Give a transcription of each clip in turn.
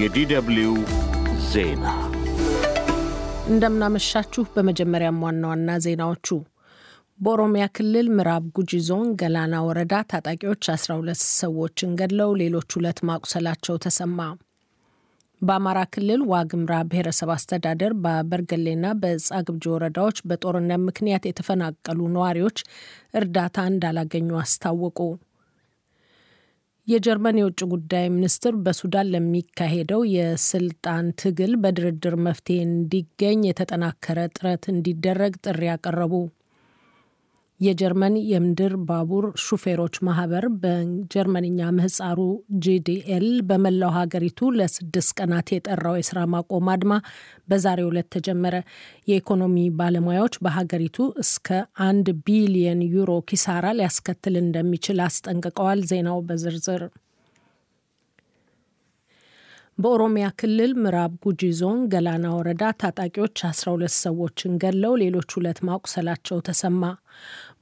የዲደብሊው ዜና እንደምናመሻችሁ። በመጀመሪያም ዋና ዋና ዜናዎቹ በኦሮሚያ ክልል ምዕራብ ጉጂ ዞን ገላና ወረዳ ታጣቂዎች 12 ሰዎችን ገድለው ሌሎች ሁለት ማቁሰላቸው ተሰማ። በአማራ ክልል ዋግምራ ብሔረሰብ አስተዳደር በበርገሌና በጻግብጂ ወረዳዎች በጦርነት ምክንያት የተፈናቀሉ ነዋሪዎች እርዳታ እንዳላገኙ አስታወቁ። የጀርመን የውጭ ጉዳይ ሚኒስትር በሱዳን ለሚካሄደው የስልጣን ትግል በድርድር መፍትሄ እንዲገኝ የተጠናከረ ጥረት እንዲደረግ ጥሪ ያቀረቡ። የጀርመን የምድር ባቡር ሹፌሮች ማህበር በጀርመንኛ ምህጻሩ ጂዲኤል በመላው ሀገሪቱ ለስድስት ቀናት የጠራው የስራ ማቆም አድማ በዛሬው ዕለት ተጀመረ። የኢኮኖሚ ባለሙያዎች በሀገሪቱ እስከ አንድ ቢሊየን ዩሮ ኪሳራ ሊያስከትል እንደሚችል አስጠንቅቀዋል። ዜናው በዝርዝር በኦሮሚያ ክልል ምዕራብ ጉጂ ዞን ገላና ወረዳ ታጣቂዎች 12 ሰዎችን ገድለው ሌሎች ሁለት ማቁሰላቸው ተሰማ።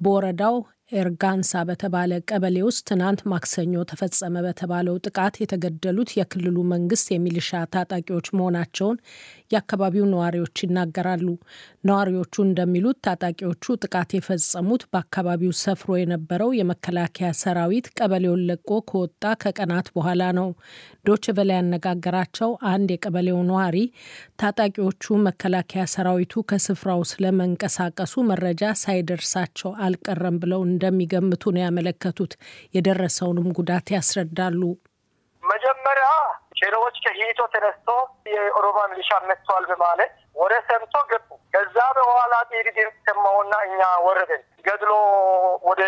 በወረዳው ኤርጋንሳ በተባለ ቀበሌ ውስጥ ትናንት ማክሰኞ ተፈጸመ በተባለው ጥቃት የተገደሉት የክልሉ መንግስት የሚሊሻ ታጣቂዎች መሆናቸውን የአካባቢው ነዋሪዎች ይናገራሉ። ነዋሪዎቹ እንደሚሉት ታጣቂዎቹ ጥቃት የፈጸሙት በአካባቢው ሰፍሮ የነበረው የመከላከያ ሰራዊት ቀበሌውን ለቆ ከወጣ ከቀናት በኋላ ነው። ዶች ቨላ ያነጋገራቸው አንድ የቀበሌው ነዋሪ ታጣቂዎቹ መከላከያ ሰራዊቱ ከስፍራው ስለመንቀሳቀሱ መረጃ ሳይደርሳቸው አልቀረም ብለው እንደሚገምቱ ነው ያመለከቱት። የደረሰውንም ጉዳት ያስረዳሉ። መጀመሪያ ሼሮዎች ከሂቶ ተነስቶ የኦሮማ ሚሊሻ መጥተዋል በማለት ወደ ሰምቶ ገቡ። ከዛ በኋላ ጥይት ድምፅ ሰማሁና እኛ ወረድን። ገድሎ ወደ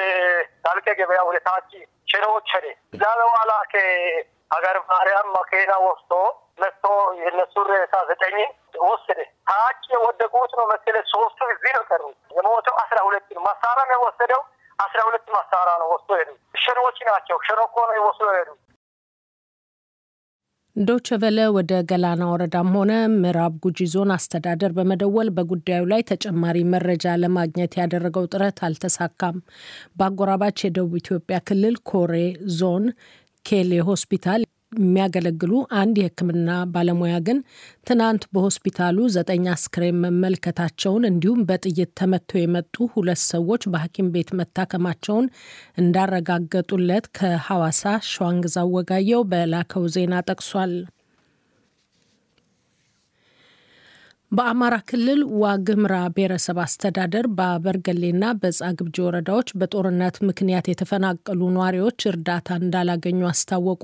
ዳልቀ ገበያ ወደ ታች ሼሮዎች ሄደ። እዛ በኋላ ከሀገር ማርያም መኪና ወስዶ መጥቶ የነሱ ሬሳ ዘጠኝ ወሰደ። ታች የወደቁት ነው መሰለህ ሶስቱ እዚህ ነው ቀሩ። የሞተው አስራ ሁለት ነው። መሳሪያ የወሰደው ሁለት መሳሪያ ነው ወስዶ ሄዱ። ሸኖዎች ናቸው። ሸኖ ነው የወስዶ ሄዱ። ዶቸ ቨለ ወደ ገላና ወረዳም ሆነ ምዕራብ ጉጂ ዞን አስተዳደር በመደወል በጉዳዩ ላይ ተጨማሪ መረጃ ለማግኘት ያደረገው ጥረት አልተሳካም። በአጎራባች የደቡብ ኢትዮጵያ ክልል ኮሬ ዞን ኬሌ ሆስፒታል የሚያገለግሉ አንድ የሕክምና ባለሙያ ግን ትናንት በሆስፒታሉ ዘጠኝ አስክሬን መመልከታቸውን እንዲሁም በጥይት ተመተው የመጡ ሁለት ሰዎች በሐኪም ቤት መታከማቸውን እንዳረጋገጡለት ከሐዋሳ ሸዋንግዛው ወጋየው በላከው ዜና ጠቅሷል። በአማራ ክልል ዋግምራ ብሔረሰብ አስተዳደር በበርገሌና በጻግብጂ ወረዳዎች በጦርነት ምክንያት የተፈናቀሉ ነዋሪዎች እርዳታ እንዳላገኙ አስታወቁ።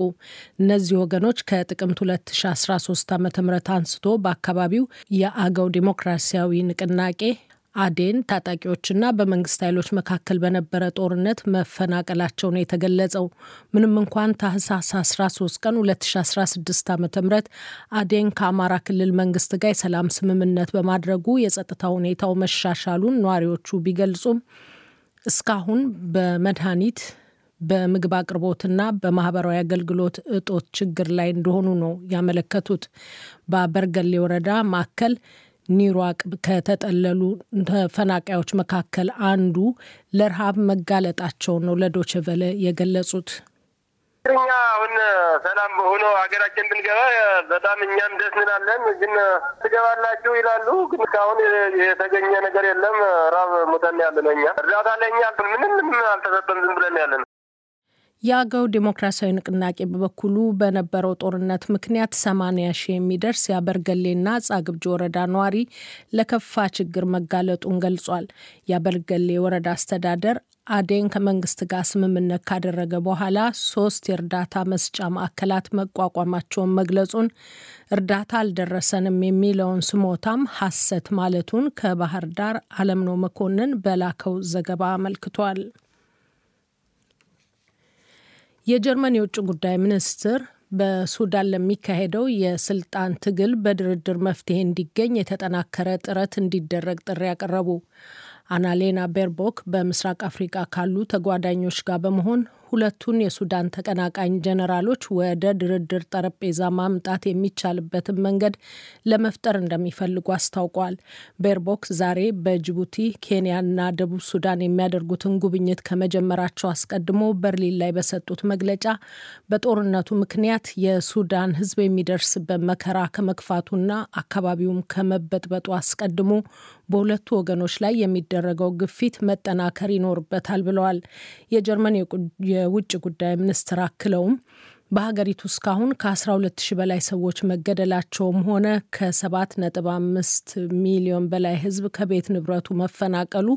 እነዚህ ወገኖች ከጥቅምት 2013 ዓ ም አንስቶ በአካባቢው የአገው ዲሞክራሲያዊ ንቅናቄ አዴን ታጣቂዎችና በመንግስት ኃይሎች መካከል በነበረ ጦርነት መፈናቀላቸው ነው የተገለጸው። ምንም እንኳን ታህሳስ 13 ቀን 2016 ዓ ም አዴን ከአማራ ክልል መንግስት ጋር የሰላም ስምምነት በማድረጉ የጸጥታ ሁኔታው መሻሻሉን ነዋሪዎቹ ቢገልጹም እስካሁን በመድኃኒት በምግብ አቅርቦትና በማህበራዊ አገልግሎት እጦት ችግር ላይ እንደሆኑ ነው ያመለከቱት። በበርገሌ ወረዳ ማዕከል ኒሯቅ ከተጠለሉ ተፈናቃዮች መካከል አንዱ ለረሃብ መጋለጣቸውን ነው ለዶችቨለ የገለጹት። እኛ አሁን ሰላም ሆኖ ሀገራችን ብንገባ በጣም እኛም ደስ እንላለን። ግን ትገባላችሁ ይላሉ። ግን እስካሁን የተገኘ ነገር የለም። ራብ ሙተን ያለ ነው። እኛ እርዳታ ለእኛ ምንም አልተሰጠም። ዝም ብለን ያለ ነው። የአገው ዴሞክራሲያዊ ንቅናቄ በበኩሉ በነበረው ጦርነት ምክንያት ሰማንያ ሺህ የሚደርስ የአበርገሌና ጻግብጂ ወረዳ ነዋሪ ለከፋ ችግር መጋለጡን ገልጿል። የአበርገሌ ወረዳ አስተዳደር አዴን ከመንግስት ጋር ስምምነት ካደረገ በኋላ ሶስት የእርዳታ መስጫ ማዕከላት መቋቋማቸውን መግለጹን፣ እርዳታ አልደረሰንም የሚለውን ስሞታም ሐሰት ማለቱን ከባህር ዳር አለምነው መኮንን በላከው ዘገባ አመልክቷል። የጀርመን የውጭ ጉዳይ ሚኒስትር በሱዳን ለሚካሄደው የስልጣን ትግል በድርድር መፍትሄ እንዲገኝ የተጠናከረ ጥረት እንዲደረግ ጥሪ ያቀረቡ። አናሌና ቤርቦክ በምስራቅ አፍሪቃ ካሉ ተጓዳኞች ጋር በመሆን ሁለቱን የሱዳን ተቀናቃኝ ጀነራሎች ወደ ድርድር ጠረጴዛ ማምጣት የሚቻልበትን መንገድ ለመፍጠር እንደሚፈልጉ አስታውቋል። ቤርቦክ ዛሬ በጅቡቲ ኬንያና ደቡብ ሱዳን የሚያደርጉትን ጉብኝት ከመጀመራቸው አስቀድሞ በርሊን ላይ በሰጡት መግለጫ በጦርነቱ ምክንያት የሱዳን ሕዝብ የሚደርስበት መከራ ከመግፋቱና አካባቢውም ከመበጥበጡ አስቀድሞ በሁለቱ ወገኖች ላይ የሚደረገው ግፊት መጠናከር ይኖርበታል ብለዋል። የጀርመን የውጭ ጉዳይ ሚኒስትር አክለውም በሀገሪቱ እስካሁን ከ12 ሺህ በላይ ሰዎች መገደላቸውም ሆነ ከ7.5 ሚሊዮን በላይ ህዝብ ከቤት ንብረቱ መፈናቀሉ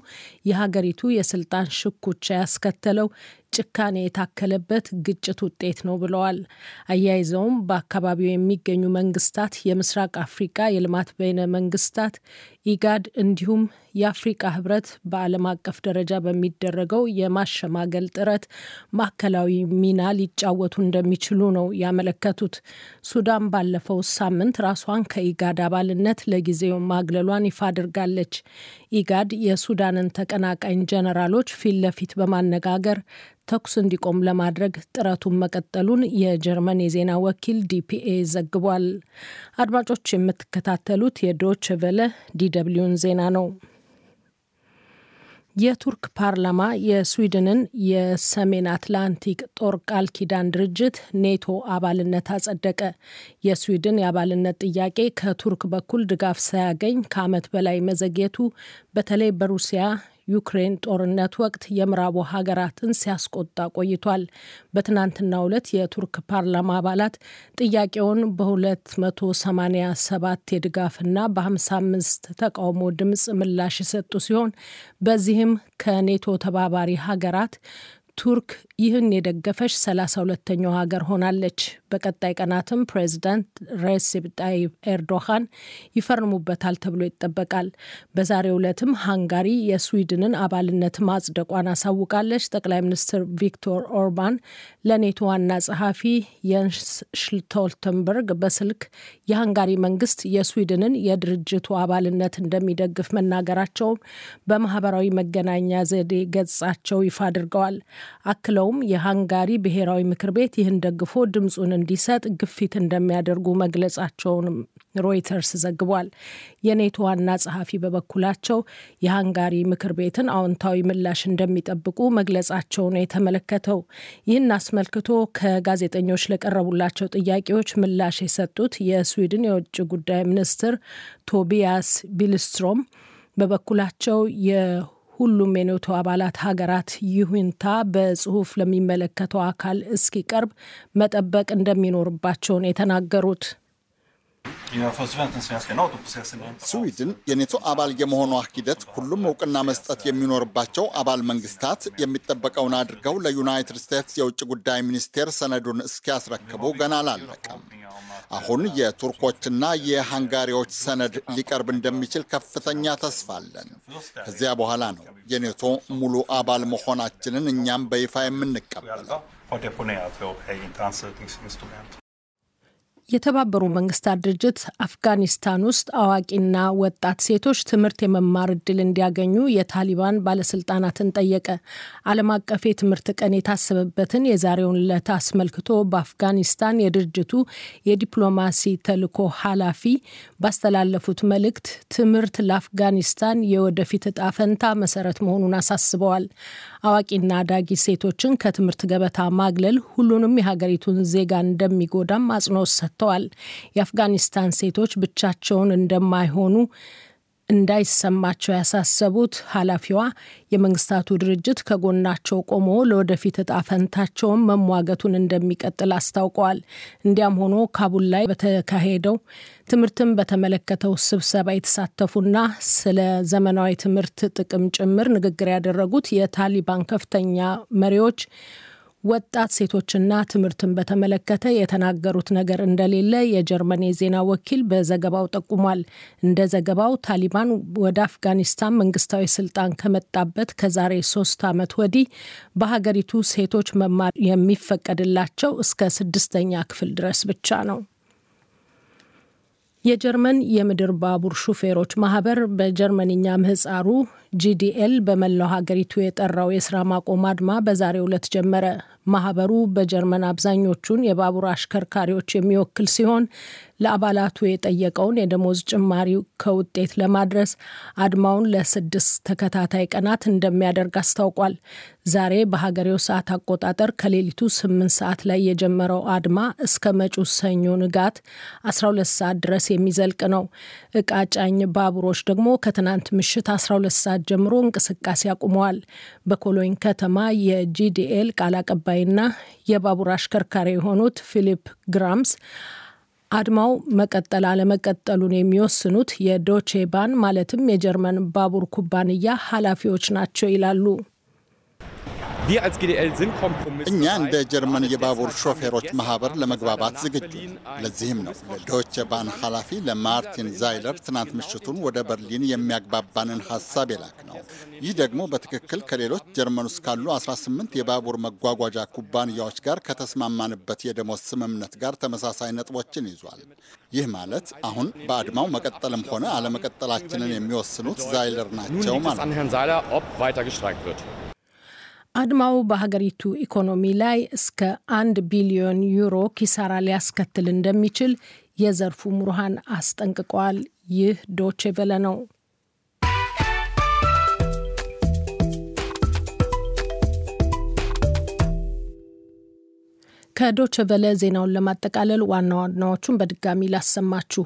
የሀገሪቱ የስልጣን ሽኩቻ ያስከተለው ጭካኔ የታከለበት ግጭት ውጤት ነው ብለዋል። አያይዘውም በአካባቢው የሚገኙ መንግስታት፣ የምስራቅ አፍሪቃ የልማት በይነ መንግስታት፣ ኢጋድ እንዲሁም የአፍሪቃ ህብረት በዓለም አቀፍ ደረጃ በሚደረገው የማሸማገል ጥረት ማዕከላዊ ሚና ሊጫወቱ እንደሚችሉ ነው ያመለከቱት። ሱዳን ባለፈው ሳምንት ራሷን ከኢጋድ አባልነት ለጊዜው ማግለሏን ይፋ አድርጋለች። ኢጋድ የሱዳንን ተቀናቃኝ ጀነራሎች ፊት ለፊት በማነጋገር ተኩስ እንዲቆም ለማድረግ ጥረቱን መቀጠሉን የጀርመን የዜና ወኪል ዲፒኤ ዘግቧል። አድማጮች የምትከታተሉት የዶይቸ ቨለ ዲደብሊውን ዜና ነው። የቱርክ ፓርላማ የስዊድንን የሰሜን አትላንቲክ ጦር ቃል ኪዳን ድርጅት ኔቶ አባልነት አጸደቀ። የስዊድን የአባልነት ጥያቄ ከቱርክ በኩል ድጋፍ ሳያገኝ ከዓመት በላይ መዘግየቱ በተለይ በሩሲያ ዩክሬን ጦርነት ወቅት የምዕራቡ ሀገራትን ሲያስቆጣ ቆይቷል። በትናንትናው ዕለት የቱርክ ፓርላማ አባላት ጥያቄውን በ287 የድጋፍና በ55 ተቃውሞ ድምፅ ምላሽ የሰጡ ሲሆን በዚህም ከኔቶ ተባባሪ ሀገራት ቱርክ ይህን የደገፈች ሰላሳ ሁለተኛው ሀገር ሆናለች። በቀጣይ ቀናትም ፕሬዚዳንት ሬሴፕ ጣይብ ኤርዶኻን ይፈርሙበታል ተብሎ ይጠበቃል። በዛሬው ዕለትም ሃንጋሪ የስዊድንን አባልነት ማጽደቋን አሳውቃለች። ጠቅላይ ሚኒስትር ቪክቶር ኦርባን ለኔቶ ዋና ጸሐፊ የንስ ሽቶልተንበርግ በስልክ የሃንጋሪ መንግስት የስዊድንን የድርጅቱ አባልነት እንደሚደግፍ መናገራቸውን በማህበራዊ መገናኛ ዘዴ ገጻቸው ይፋ አድርገዋል። አክለውም የሃንጋሪ ብሔራዊ ምክር ቤት ይህን ደግፎ ድምፁን እንዲሰጥ ግፊት እንደሚያደርጉ መግለጻቸውንም ሮይተርስ ዘግቧል። የኔቶ ዋና ጸሐፊ በበኩላቸው የሃንጋሪ ምክር ቤትን አዎንታዊ ምላሽ እንደሚጠብቁ መግለጻቸው የተመለከተው። ይህን አስመልክቶ ከጋዜጠኞች ለቀረቡላቸው ጥያቄዎች ምላሽ የሰጡት የስዊድን የውጭ ጉዳይ ሚኒስትር ቶቢያስ ቢልስትሮም በበኩላቸው ሁሉም የኔቶ አባላት ሀገራት ይሁንታ በጽሁፍ ለሚመለከተው አካል እስኪቀርብ መጠበቅ እንደሚኖርባቸው ነው የተናገሩት። ስዊድን የኔቶ አባል የመሆኗ ሂደት ሁሉም እውቅና መስጠት የሚኖርባቸው አባል መንግስታት የሚጠበቀውን አድርገው ለዩናይትድ ስቴትስ የውጭ ጉዳይ ሚኒስቴር ሰነዱን እስኪያስረክቡ ገና አላለቀም። አሁን የቱርኮችና የሃንጋሪዎች ሰነድ ሊቀርብ እንደሚችል ከፍተኛ ተስፋ አለን። ከዚያ በኋላ ነው የኔቶ ሙሉ አባል መሆናችንን እኛም በይፋ የምንቀበለው። የተባበሩ መንግስታት ድርጅት አፍጋኒስታን ውስጥ አዋቂና ወጣት ሴቶች ትምህርት የመማር እድል እንዲያገኙ የታሊባን ባለስልጣናትን ጠየቀ። ዓለም አቀፍ የትምህርት ቀን የታሰበበትን የዛሬውን ዕለት አስመልክቶ በአፍጋኒስታን የድርጅቱ የዲፕሎማሲ ተልዕኮ ኃላፊ ባስተላለፉት መልእክት ትምህርት ለአፍጋኒስታን የወደፊት እጣ ፈንታ መሰረት መሆኑን አሳስበዋል። አዋቂና አዳጊ ሴቶችን ከትምህርት ገበታ ማግለል ሁሉንም የሀገሪቱን ዜጋ እንደሚጎዳም አጽንኦት ሰጥተዋል። የአፍጋኒስታን ሴቶች ብቻቸውን እንደማይሆኑ እንዳይሰማቸው ያሳሰቡት ኃላፊዋ የመንግስታቱ ድርጅት ከጎናቸው ቆሞ ለወደፊት እጣ ፈንታቸውን መሟገቱን እንደሚቀጥል አስታውቀዋል። እንዲያም ሆኖ ካቡል ላይ በተካሄደው ትምህርትን በተመለከተው ስብሰባ የተሳተፉና ስለ ዘመናዊ ትምህርት ጥቅም ጭምር ንግግር ያደረጉት የታሊባን ከፍተኛ መሪዎች ወጣት ሴቶችና ትምህርትን በተመለከተ የተናገሩት ነገር እንደሌለ የጀርመን የዜና ወኪል በዘገባው ጠቁሟል። እንደ ዘገባው ታሊባን ወደ አፍጋኒስታን መንግስታዊ ስልጣን ከመጣበት ከዛሬ ሶስት ዓመት ወዲህ በሀገሪቱ ሴቶች መማር የሚፈቀድላቸው እስከ ስድስተኛ ክፍል ድረስ ብቻ ነው። የጀርመን የምድር ባቡር ሹፌሮች ማህበር በጀርመንኛ ምህጻሩ ጂዲኤል በመላው ሀገሪቱ የጠራው የስራ ማቆም አድማ በዛሬው ዕለት ጀመረ። ማህበሩ በጀርመን አብዛኞቹን የባቡር አሽከርካሪዎች የሚወክል ሲሆን ለአባላቱ የጠየቀውን የደሞዝ ጭማሪ ከውጤት ለማድረስ አድማውን ለስድስት ተከታታይ ቀናት እንደሚያደርግ አስታውቋል። ዛሬ በሀገሬው ሰዓት አቆጣጠር ከሌሊቱ ስምንት ሰዓት ላይ የጀመረው አድማ እስከ መጪው ሰኞ ንጋት 12 ሰዓት ድረስ የሚዘልቅ ነው። እቃ ጫኝ ባቡሮች ደግሞ ከትናንት ምሽት 12 ሰዓት ጀምሮ እንቅስቃሴ አቁመዋል። በኮሎኝ ከተማ የጂዲኤል ቃል አቀባይና የባቡር አሽከርካሪ የሆኑት ፊሊፕ ግራምስ አድማው መቀጠል አለመቀጠሉን የሚወስኑት የዶቼ ባን ማለትም የጀርመን ባቡር ኩባንያ ኃላፊዎች ናቸው ይላሉ። እኛ እንደ ጀርመን የባቡር ሾፌሮች ማህበር ለመግባባት ዝግጁ ነን። ለዚህም ነው ለዶቼ ባን ኃላፊ ለማርቲን ዛይለር ትናንት ምሽቱን ወደ በርሊን የሚያግባባንን ሀሳብ የላክ ነው። ይህ ደግሞ በትክክል ከሌሎች ጀርመን ውስጥ ካሉ 18 የባቡር መጓጓዣ ኩባንያዎች ጋር ከተስማማንበት የደሞዝ ስምምነት ጋር ተመሳሳይ ነጥቦችን ይዟል። ይህ ማለት አሁን በአድማው መቀጠልም ሆነ አለመቀጠላችንን የሚወስኑት ዛይለር ናቸው ማለት ነው። አድማው በሀገሪቱ ኢኮኖሚ ላይ እስከ አንድ ቢሊዮን ዩሮ ኪሳራ ሊያስከትል እንደሚችል የዘርፉ ምሩሃን አስጠንቅቀዋል። ይህ ዶቼ ቬለ ነው። ከዶቼ ቬለ ዜናውን ለማጠቃለል ዋና ዋናዎቹን በድጋሚ ላሰማችሁ።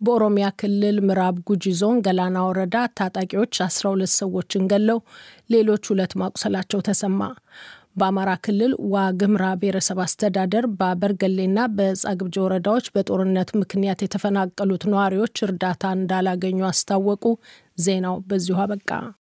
በኦሮሚያ ክልል ምዕራብ ጉጂ ዞን ገላና ወረዳ ታጣቂዎች 12 ሰዎችን ገለው ሌሎች ሁለት ማቁሰላቸው ተሰማ። በአማራ ክልል ዋግምራ ብሔረሰብ አስተዳደር በበርገሌና በጻግብጂ ወረዳዎች በጦርነት ምክንያት የተፈናቀሉት ነዋሪዎች እርዳታ እንዳላገኙ አስታወቁ። ዜናው በዚሁ አበቃ።